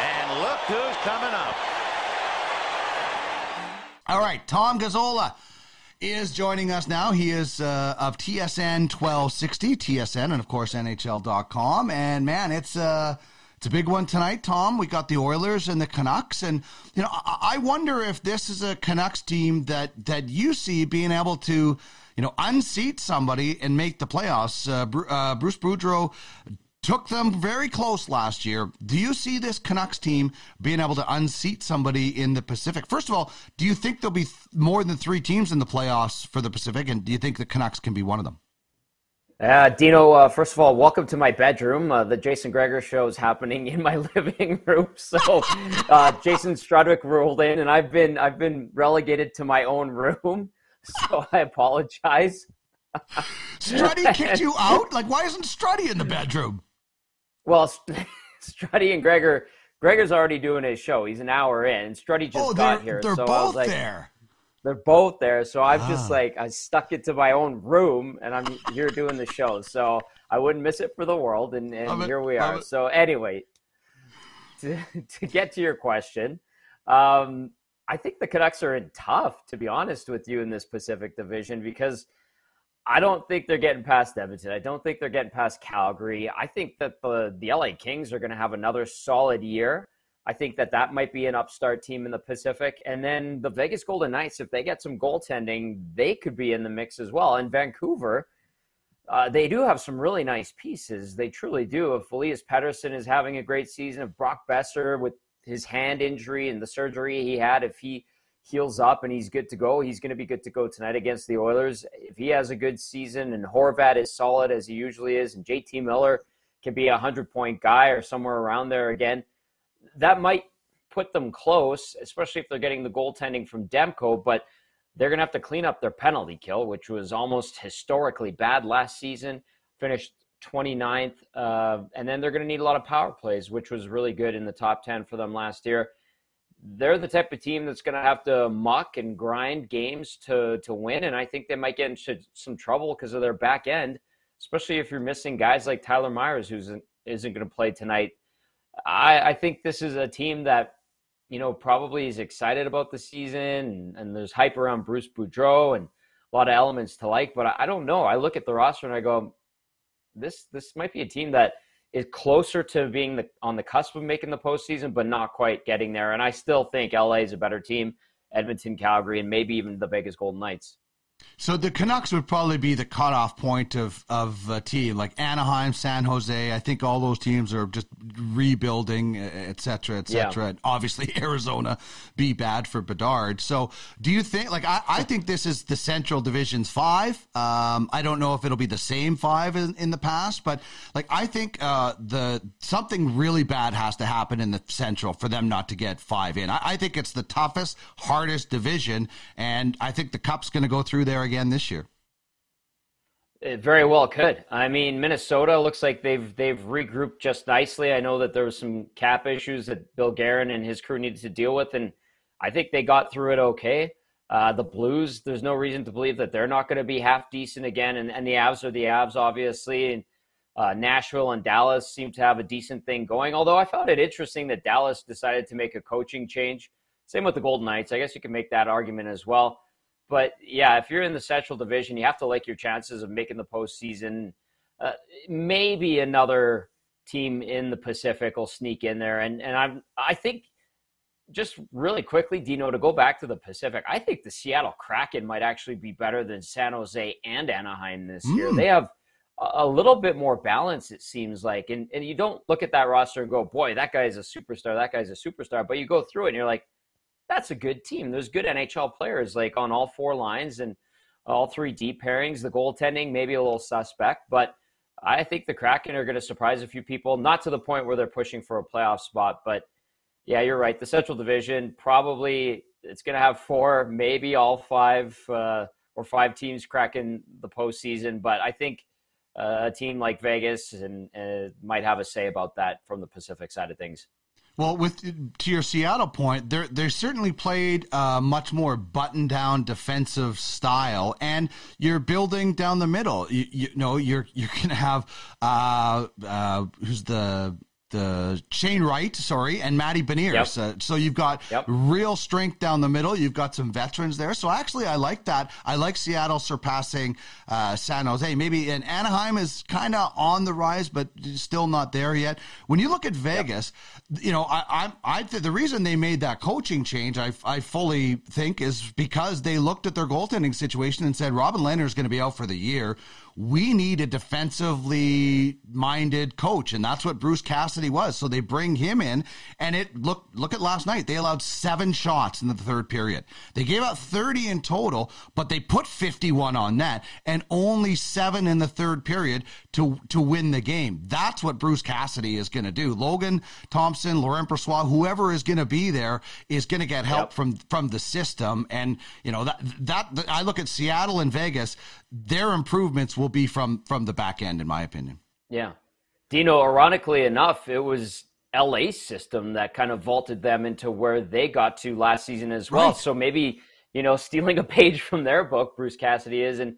And look who's coming up. All right, Tom Gazzola is joining us now. He is uh, of TSN 1260, TSN, and of course NHL.com. And man, it's uh, it's a big one tonight, Tom. We got the Oilers and the Canucks, and you know, I, I wonder if this is a Canucks team that that you see being able to, you know, unseat somebody and make the playoffs. Uh, uh, Bruce Boudreau took them very close last year. Do you see this Canucks team being able to unseat somebody in the Pacific? First of all, do you think there'll be th- more than three teams in the playoffs for the Pacific, and do you think the Canucks can be one of them? Uh, Dino, uh, first of all, welcome to my bedroom. Uh, the Jason Gregor show is happening in my living room. So, uh, Jason Strudwick rolled in, and I've been I've been relegated to my own room. So I apologize. Struddy kicked you out. Like, why isn't Struddy in the bedroom? Well, Struddy and Gregor, Gregor's already doing his show. He's an hour in, and Struddy just oh, got here. They're so both like, there. They're both there. So I've ah. just like I stuck it to my own room, and I'm here doing the show. So I wouldn't miss it for the world, and, and here we are. So anyway, to, to get to your question, um, I think the Canucks are in tough, to be honest with you, in this Pacific Division because – I don't think they're getting past Edmonton. I don't think they're getting past Calgary. I think that the the LA Kings are going to have another solid year. I think that that might be an upstart team in the Pacific. And then the Vegas Golden Knights, if they get some goaltending, they could be in the mix as well. And Vancouver, uh, they do have some really nice pieces. They truly do. If Elias Pettersson is having a great season, if Brock Boeser with his hand injury and the surgery he had, if he heals up and he's good to go, he's going to be good to go tonight against the Oilers. If he has a good season and Horvat is solid as he usually is, and JT Miller can be a 100 point guy or somewhere around there again, that might put them close, especially if they're getting the goaltending from Demko. But they're going to have to clean up their penalty kill, which was almost historically bad last season, finished 29th. Uh, and then they're going to need a lot of power plays, which was really good in the top 10 for them last year they're the type of team that's going to have to muck and grind games to to win, and I think they might get into some trouble because of their back end, especially if you're missing guys like Tyler Myers, who isn't, isn't going to play tonight. I, I think this is a team that you know probably is excited about the season, and, and there's hype around Bruce Boudreau and a lot of elements to like. But I, I don't know. I look at the roster and I go, this this might be a team that is closer to being the, on the cusp of making the postseason, but not quite getting there. And I still think LA is a better team, Edmonton, Calgary, and maybe even the Vegas Golden Knights. So the Canucks would probably be the cutoff point of of a team like Anaheim, San Jose. I think all those teams are just rebuilding, et cetera, et cetera. Yeah. And obviously, Arizona be bad for Bedard. So, do you think? Like, I, I think this is the Central Division's five. Um, I don't know if it'll be the same five in, in the past, but like, I think uh, the something really bad has to happen in the Central for them not to get five in. I, I think it's the toughest, hardest division, and I think the Cup's going to go through there again this year. It very well could. I mean, Minnesota looks like they've they've regrouped just nicely. I know that there was some cap issues that Bill Guerin and his crew needed to deal with, and I think they got through it okay. Uh, the Blues, there's no reason to believe that they're not going to be half decent again, and, and the Avs are the Avs, obviously. And uh, Nashville and Dallas seem to have a decent thing going. Although I found it interesting that Dallas decided to make a coaching change. Same with the Golden Knights. I guess you can make that argument as well. But yeah, if you're in the Central Division, you have to like your chances of making the postseason. Uh, maybe another team in the Pacific will sneak in there, and and I'm I think just really quickly, Dino, to go back to the Pacific, I think the Seattle Kraken might actually be better than San Jose and Anaheim this mm. year. They have a little bit more balance, it seems like. And, and you don't look at that roster and go, boy, that guy's a superstar, that guy's a superstar. But you go through it and you're like, that's a good team. There's good NHL players like on all four lines and all three deep pairings. The goaltending maybe a little suspect, but I think the Kraken are going to surprise a few people. Not to the point where they're pushing for a playoff spot, but yeah, you're right. The Central Division probably it's going to have four, maybe all five uh, or five teams cracking the postseason. But I think uh, a team like Vegas and uh, might have a say about that from the Pacific side of things. Well, with to your Seattle point, they they certainly played a much more button down defensive style, and you're building down the middle. You, you know, you're you're to have uh, uh, who's the the Shane Wright, sorry, and Matty Beniers. Yep. Uh, so you've got yep. real strength down the middle. You've got some veterans there. So actually, I like that. I like Seattle surpassing uh, San Jose. Maybe and Anaheim is kind of on the rise, but still not there yet. When you look at Vegas, yep. you know, I, I, I the reason they made that coaching change, I, I fully think, is because they looked at their goaltending situation and said Robin Lehner is going to be out for the year we need a defensively minded coach, and that's what Bruce Cassidy was. So they bring him in, and it look look at last night. They allowed seven shots in the third period. They gave out 30 in total, but they put 51 on net, and only seven in the third period to to win the game. That's what Bruce Cassidy is going to do. Logan Thompson, Laurent Brossoit, whoever is going to be there is going to get help yep. from from the system, and you know that that I look at Seattle and Vegas their improvements will be from from the back end, in my opinion. Yeah, Dino. Ironically enough, it was LA's system that kind of vaulted them into where they got to last season as well. Right. So maybe you know, stealing a page from their book, Bruce Cassidy is, and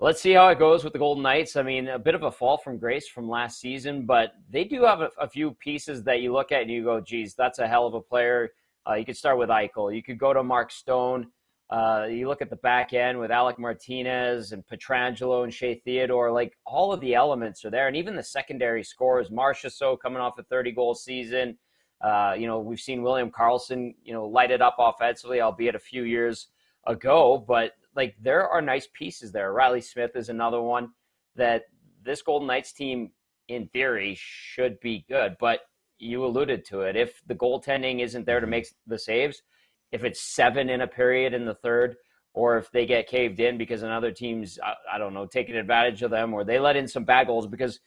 let's see how it goes with the Golden Knights. I mean, a bit of a fall from grace from last season, but they do have a, a few pieces that you look at and you go, "Geez, that's a hell of a player." Uh, you could start with Eichel. You could go to Mark Stone. Uh, you look at the back end with Alec Martinez and Pietrangelo and Shea Theodore, like all of the elements are there. And even the secondary scores, Marchessault coming off a 30 goal season. Uh, you know, we've seen William Karlsson, you know, light it up offensively, albeit a few years ago. But like there are nice pieces there. Riley Smith is another one that this Golden Knights team, in theory, should be good. But you alluded to it. If the goaltending isn't there to make the saves, if it's seven in a period in the third, or if they get caved in because another team's, I, I don't know, taking advantage of them, or they let in some bad goals because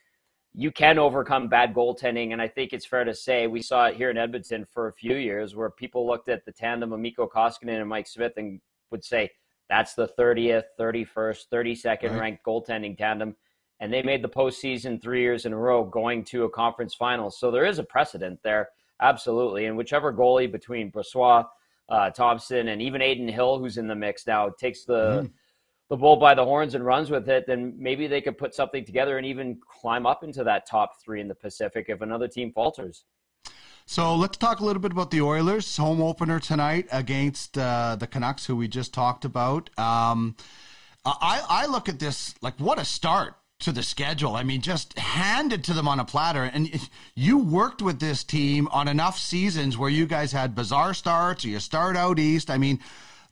you can overcome bad goaltending. And I think it's fair to say we saw it here in Edmonton for a few years where people looked at the tandem of Mikko Koskinen and Mike Smith and would say, that's the 30th, 31st, 32nd right. ranked goaltending tandem. And they made the postseason three years in a row going to a conference final. So there is a precedent there, absolutely. And whichever goalie between Brossoit, uh, Thompson, and even Adin Hill, who's in the mix now, takes the mm. the bull by the horns and runs with it, then maybe they could put something together and even climb up into that top three in the Pacific if another team falters. So let's talk a little bit about the Oilers home opener tonight against uh, the Canucks, who we just talked about. Um, I, I look at this like what a start to the schedule. I mean, just handed to them on a platter. And you worked with this team on enough seasons where you guys had bizarre starts, or you start out east. I mean,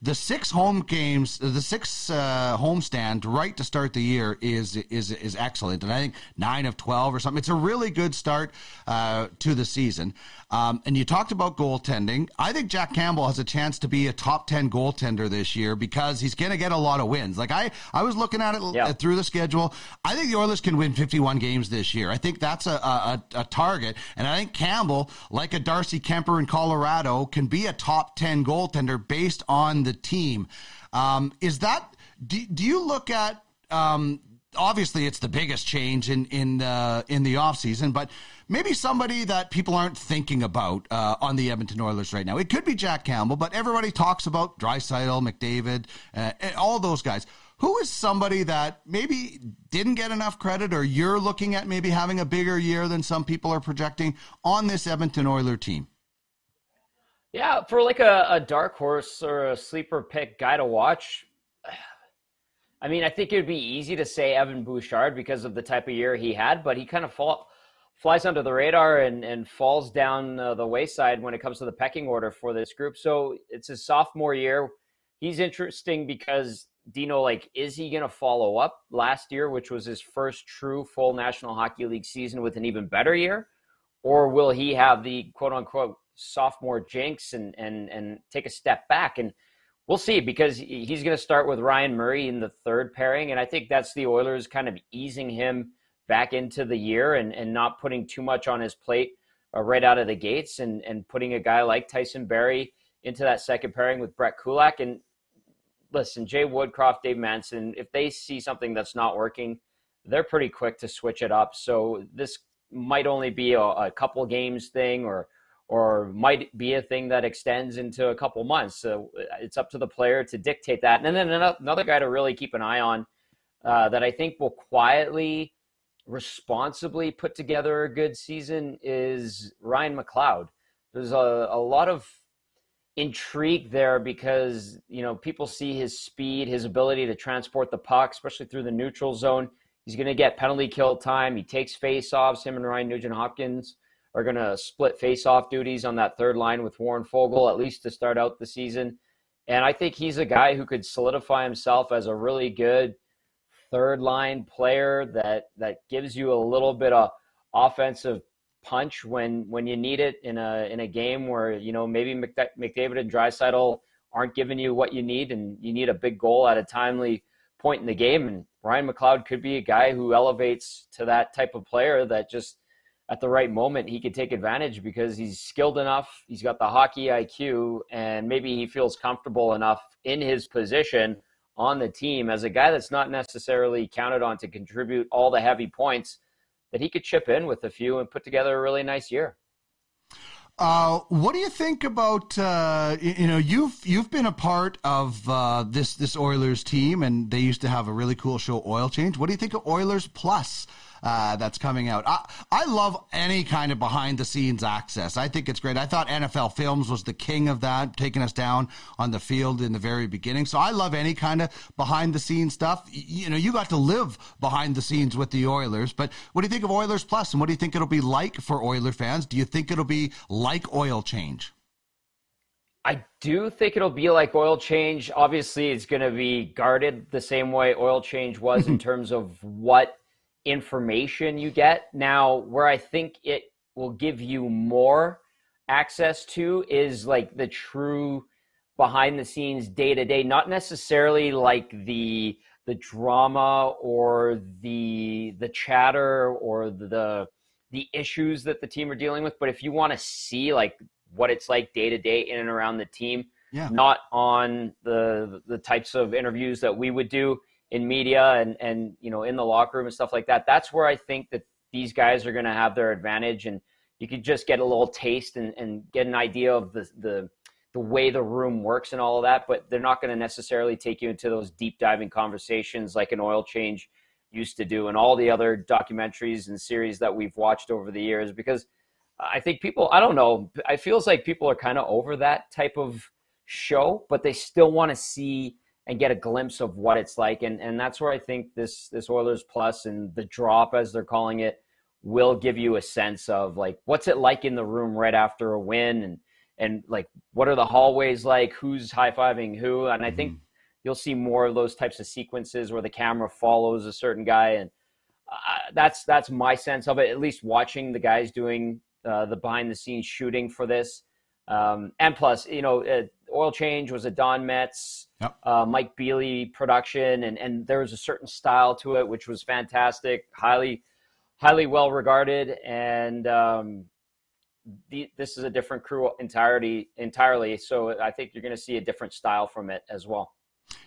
the six home games, the six uh, homestand right to start the year is is is excellent, and I think nine of twelve or something. It's a really good start uh, to the season. Um, and you talked about goaltending. I think Jack Campbell has a chance to be a top 10 goaltender this year because he's going to get a lot of wins. Like I, I was looking at it yeah. through the schedule. I think the Oilers can win 51 games this year. I think that's a, a, a target. And I think Campbell, like a Darcy Kuemper in Colorado, can be a top 10 goaltender based on the team. Um, is that, do, do you look at, um, obviously it's the biggest change in in uh, in the offseason, but maybe somebody that people aren't thinking about uh, on the Edmonton Oilers right now. It could be Jack Campbell, but everybody talks about Draisaitl, McDavid, uh, all those guys. Who is somebody that maybe didn't get enough credit, or you're looking at maybe having a bigger year than some people are projecting on this Edmonton Oiler team? Yeah, for like a, a dark horse or a sleeper pick guy to watch, I mean, I think it would be easy to say Evan Bouchard because of the type of year he had, but he kind of fall, flies under the radar and, and falls down uh, the wayside when it comes to the pecking order for this group. So it's his sophomore year. He's interesting because Dino, like, is he going to follow up last year, which was his first true full National Hockey League season with an even better year? Or will he have the quote unquote sophomore jinx and, and, and take a step back? And We'll see because he's going to start with Ryan Murray in the third pairing, and I think that's the Oilers kind of easing him back into the year and, and not putting too much on his plate uh, right out of the gates, and and putting a guy like Tyson Barrie into that second pairing with Brett Kulak. And listen, Jay Woodcroft, Dave Manson, if they see something that's not working, they're pretty quick to switch it up. So this might only be a, a couple games thing or or might be a thing that extends into a couple months. So uh, it's up to the player to dictate that. And then another guy to really keep an eye on uh, that I think will quietly responsibly put together a good season is Ryan McLeod. There's a, a lot of intrigue there because you know people see his speed, his ability to transport the puck, especially through the neutral zone. He's going to get penalty kill time. He takes face-offs. Him and Ryan Nugent Hopkins are going to split face-off duties on that third line with Warren Foegele at least to start out the season. And I think he's a guy who could solidify himself as a really good third line player that that gives you a little bit of offensive punch when when you need it in a in a game where you know maybe McDavid and Draisaitl aren't giving you what you need and you need a big goal at a timely point in the game and Ryan McLeod could be a guy who elevates to that type of player that just at the right moment he could take advantage because he's skilled enough, he's got the hockey IQ and maybe he feels comfortable enough in his position on the team as a guy that's not necessarily counted on to contribute all the heavy points that he could chip in with a few and put together a really nice year. Uh, what do you think about uh, you know you've you've been a part of uh, this this Oilers team and they used to have a really cool show Oil Change. What do you think of Oilers Plus? Uh, that's coming out. I, I love any kind of behind the scenes access. I think it's great. I thought NFL Films was the king of that, taking us down on the field in the very beginning. So I love any kind of behind the scenes stuff. You know, you got to live behind the scenes with the Oilers. But what do you think of Oilers Plus, and what do you think it'll be like for Oiler fans? Do you think it'll be like Oil Change? I do think it'll be like oil change. Obviously, it's going to be guarded the same way oil change was in terms of what information you get. Now, where I think it will give you more access to is like the true behind the scenes day to day, not necessarily like the the drama or the the chatter or the the issues that the team are dealing with, but if you want to see like what it's like day to day in and around the team, yeah. not on the the types of interviews that we would do in media and and you know in the locker room and stuff like that. That's where I think that these guys are going to have their advantage, and you could just get a little taste and, and get an idea of the the the way the room works and all of that. But they're not going to necessarily take you into those deep diving conversations like an oil change used to do, and all the other documentaries and series that we've watched over the years. Because I think people, I don't know, it feels like people are kind of over that type of show, but they still want to see and get a glimpse of what it's like. And and that's where I think this this Oilers Plus and the drop as they're calling it will give you a sense of like what's it like in the room right after a win? And and like what are the hallways like? Who's high-fiving who? And i think mm-hmm. you'll see more of those types of sequences where the camera follows a certain guy. And uh, that's that's my sense of it at least watching the guys doing uh, the behind the scenes shooting for this. Um, and plus, you know, uh, Oil Change was a Don Metz, yep. uh, Mike Bealey production, and and there was a certain style to it which was fantastic, highly, highly well regarded, and um, the, this is a different crew entirety entirely. So I think you're going to see a different style from it as well.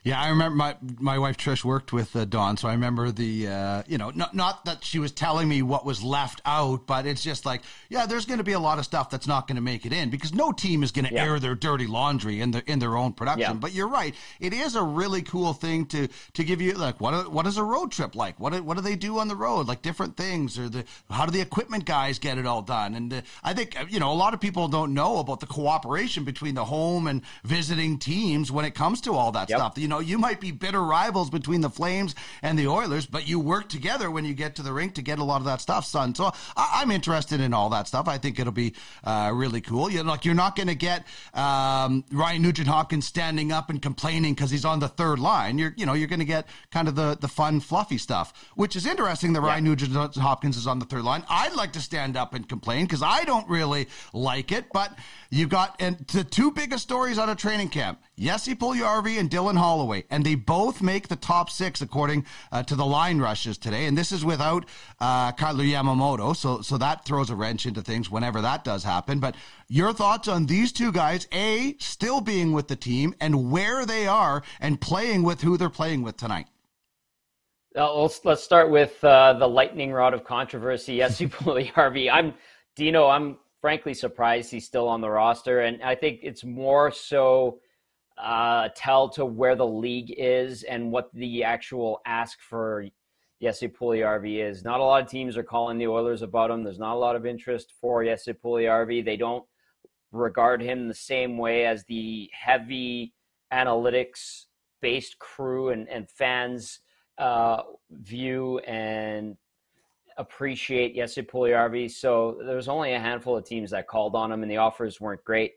Yeah, I remember my my wife Trish worked with uh, Don, so I remember the uh, you know not not that she was telling me what was left out, but it's just like yeah, there's going to be a lot of stuff that's not going to make it in because no team is going to yeah. air their dirty laundry in their in their own production. Yeah. But you're right, it is a really cool thing to to give you like what what is a road trip like? What what do they do on the road? Like different things, or the how do the equipment guys get it all done? And uh, I think uh, you know a lot of people don't know about the cooperation between the home and visiting teams when it comes to all that yep. stuff. You know, you might be bitter rivals between the Flames and the Oilers, but you work together when you get to the rink to get a lot of that stuff done. So I, am interested in all that stuff. I think it'll be uh, really cool. You know, like you're not going to get um, Ryan Nugent Hopkins standing up and complaining because he's on the third line. You're, you know, you're going to get kind of the the fun, fluffy stuff, which is interesting. That yeah. Ryan Nugent Hopkins is on the third line. I'd like to stand up and complain because I don't really like it, but you've got and the two biggest stories out of training camp: Jesse Puljujarvi and Dylan Holloway and they both make the top six according uh, to the line rushes today. And this is without uh, Kailer Yamamoto, so so that throws a wrench into things whenever that does happen. But your thoughts on these two guys? A still being with the team and where they are and playing with who they're playing with tonight. Uh, let's, let's start with uh, the lightning rod of controversy. Yes, you I'm Dino. I'm frankly surprised he's still on the roster, and I think it's more so uh, tell to where the league is and what the actual ask for Jesse Puljujarvi is. Not a lot of teams are calling the Oilers about him. There's not a lot of interest for Jesse Puljujarvi. They don't regard him the same way as the heavy analytics based crew and, and fans uh, view and appreciate Jesse Puljujarvi. So there's only a handful of teams that called on him, and the offers weren't great.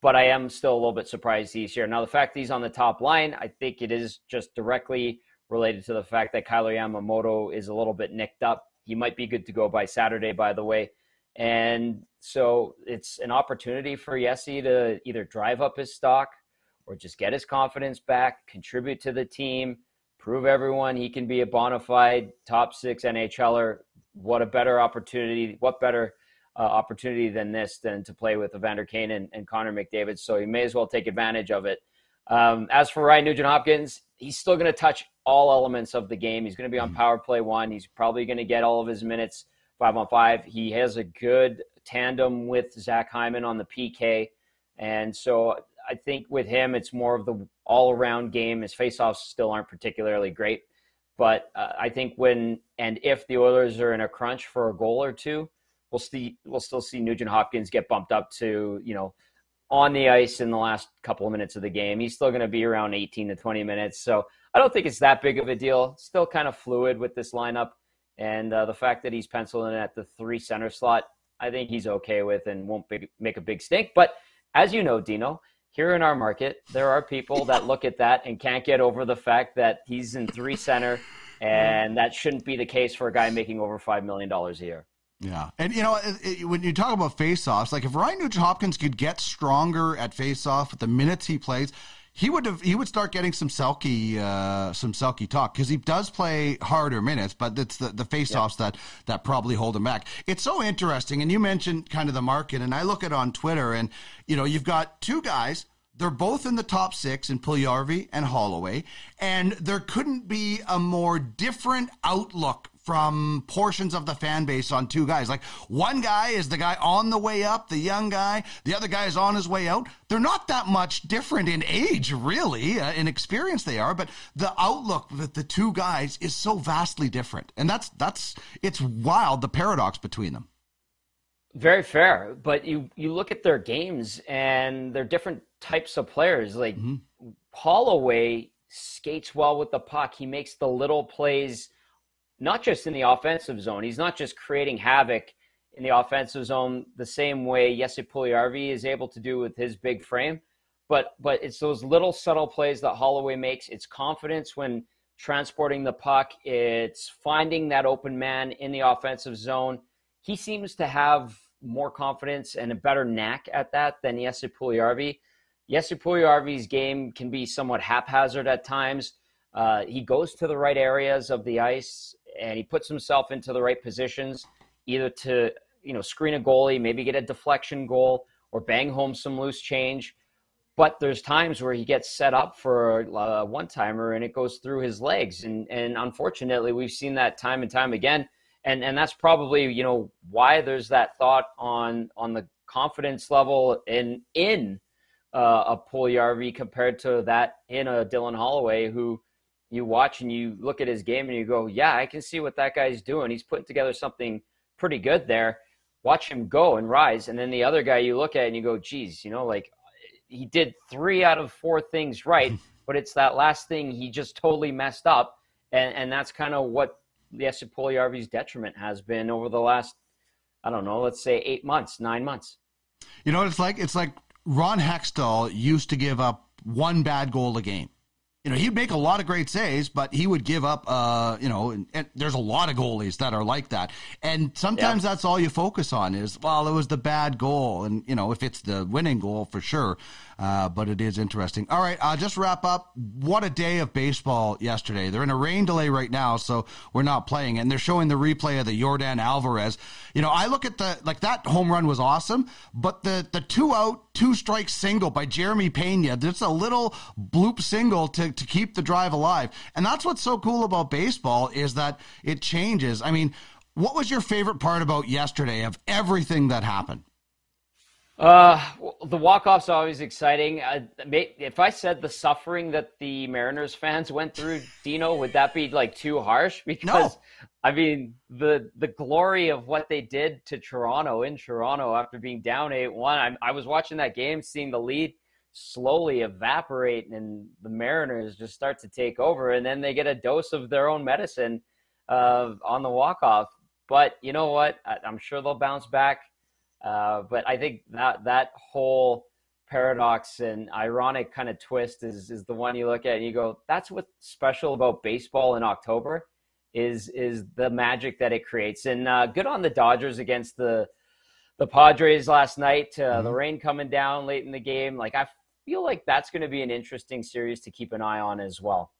But I am still a little bit surprised he's here. Now, the fact he's on the top line, I think it is just directly related to the fact that Kailer Yamamoto is a little bit nicked up. He might be good to go by Saturday, by the way. And so it's an opportunity for Jesse to either drive up his stock or just get his confidence back, contribute to the team, prove everyone he can be a bona fide top six NHLer. What a better opportunity! What better uh, opportunity than this than to play with Evander Kane and, and Connor McDavid? So he may as well take advantage of it. Um, as for Ryan Nugent Hopkins, he's still going to touch all elements of the game. He's going to be on mm-hmm. power play one. He's probably going to get all of his minutes five on five. He has a good tandem with Zach Hyman on the PK. And so I think with him, it's more of the all around game. His faceoffs still aren't particularly great. But uh, I think when and if the Oilers are in a crunch for a goal or two, we'll see we'll still see Nugent Hopkins get bumped up to you know on the ice in the last couple of minutes of the game. He's still going to be around 18 to 20 minutes. So I don't think it's that big of a deal. Still kind of fluid with this lineup. And uh, the fact that he's penciling at the three center slot, I think he's okay with and won't make a big stink. But as you know, Dino, here in our market, there are people that look at that and can't get over the fact that he's in three center, and that shouldn't be the case for a guy making over $5 million a year. Yeah, and you know it, it, when you talk about face-offs, like if Ryan Nugent Hopkins could get stronger at face-off with the minutes he plays, he would have he would start getting some Selke uh, some Selke talk because he does play harder minutes, but it's the the faceoffs that that probably hold him back. It's so interesting, and you mentioned kind of the market, and I look at on Twitter, and you know you've got two guys they're both in the top six in Puljujarvi and Holloway, and there couldn't be a more different outlook from portions of the fan base on two guys. Like one guy is the guy on the way up, the young guy. The other guy is on his way out. They're not that much different in age, really, uh, in experience they are, but the outlook with the two guys is so vastly different, and that's that's it's wild the paradox between them. Very fair, but you you look at their games and they're different types of players. Like mm-hmm. Holloway skates well with the puck. He makes the little plays not just in the offensive zone. He's not just creating havoc in the offensive zone the same way Jesse Puljujarvi is able to do with his big frame, but but it's those little subtle plays that Holloway makes. It's confidence when transporting the puck. It's finding that open man in the offensive zone. He seems to have more confidence and a better knack at that than Jesse Puljujarvi. Jesse Puljujarvi's game can be somewhat haphazard at times. Uh, he goes to the right areas of the ice and he puts himself into the right positions, either to you know screen a goalie, maybe get a deflection goal, or bang home some loose change. But there's times where he gets set up for a one timer and it goes through his legs, and and unfortunately we've seen that time and time again. And and that's probably you know why there's that thought on on the confidence level in in uh, a Puljujarvi compared to that in a Dylan Holloway who you watch and you look at his game and you go, yeah, I can see what that guy's doing. He's putting together something pretty good there. Watch him go and rise. And then the other guy you look at and you go, geez, you know, like he did three out of four things right, but it's that last thing he just totally messed up. And, and that's kind of what the Puljujarvi's detriment has been over the last, I don't know, let's say eight months, nine months. You know what it's like? It's like Ron Hextall used to give up one bad goal a game you know, he'd make a lot of great saves, but he would give up, uh, you know, and, and, there's a lot of goalies that are like that. And sometimes yeah. that's all you focus on is, well, it was the bad goal. And, you know, if it's the winning goal for sure. Uh, but it is interesting. All right, uh, just wrap up. What a day of baseball yesterday. They're in a rain delay right now, so we're not playing. And they're showing the replay of the Yordan Alvarez. You know, I look at the, like that home run was awesome, but the, the two out, two strike single by Jeremy Pena, just a little bloop single to, to keep the drive alive. And that's what's so cool about baseball is that it changes. I mean, what was your favorite part about yesterday of everything that happened? Uh, the walk-off's always exciting. Uh, if I said the suffering that the Mariners fans went through, Dino, would that be like too harsh? Because no. I mean, the the glory of what they did to Toronto in Toronto after being down eight one. I, I was watching that game, seeing the lead slowly evaporate, and the Mariners just start to take over, and then they get a dose of their own medicine uh, on the walk-off. But you know what? I, I'm sure they'll bounce back uh, but I think that that whole paradox and ironic kind of twist is is the one you look at and you go, that's what's special about baseball in October is is the magic that it creates. And uh, good on the Dodgers against the the Padres last night. Uh, mm-hmm. The rain coming down late in the game, like I feel like that's going to be an interesting series to keep an eye on as well.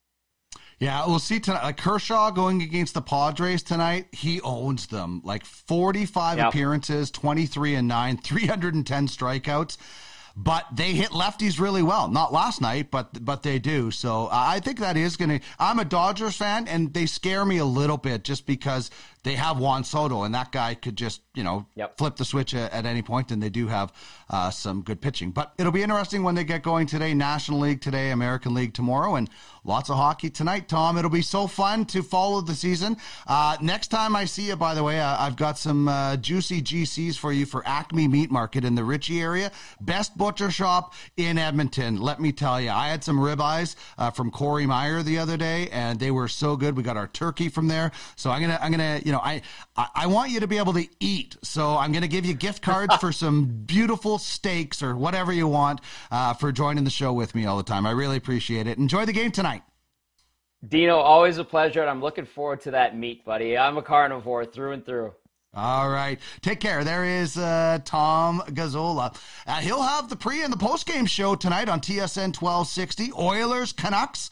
Yeah, we'll see tonight. Like Kershaw going against the Padres tonight, he owns them. Like 45 yep. appearances, 23 and 9, 310 strikeouts but they hit lefties really well. Not last night, but but they do. So I think that is going to. I'm a Dodgers fan, and they scare me a little bit just because they have Juan Soto, and that guy could just you know yep. flip the switch at, at, any point, and they do have uh, some good pitching. But it'll be interesting when they get going today. National League today, American League tomorrow, and lots of hockey tonight. Tom, it'll be so fun to follow the season. Uh, next time I see you, by the way, uh, I've got some uh, juicy GCs for you for Acme Meat Market in the Ritchie area. Best butcher shop in Edmonton. Let me tell you, I had some ribeyes uh, from Corey Meyer the other day, and they were so good. We got our turkey from there, so I'm gonna I'm gonna you know I I want you to be able to eat, so I'm gonna give you gift cards for some beautiful steaks or whatever you want uh, for joining the show with me all the time. I really appreciate it. Enjoy the game tonight. Dino, always a pleasure, and I'm looking forward to that meat, buddy. I'm a carnivore through and through. All right. Take care. There is uh, Tom Gazzola. Uh, he'll have the pre and the post game show tonight on TSN 1260. Oilers, Canucks.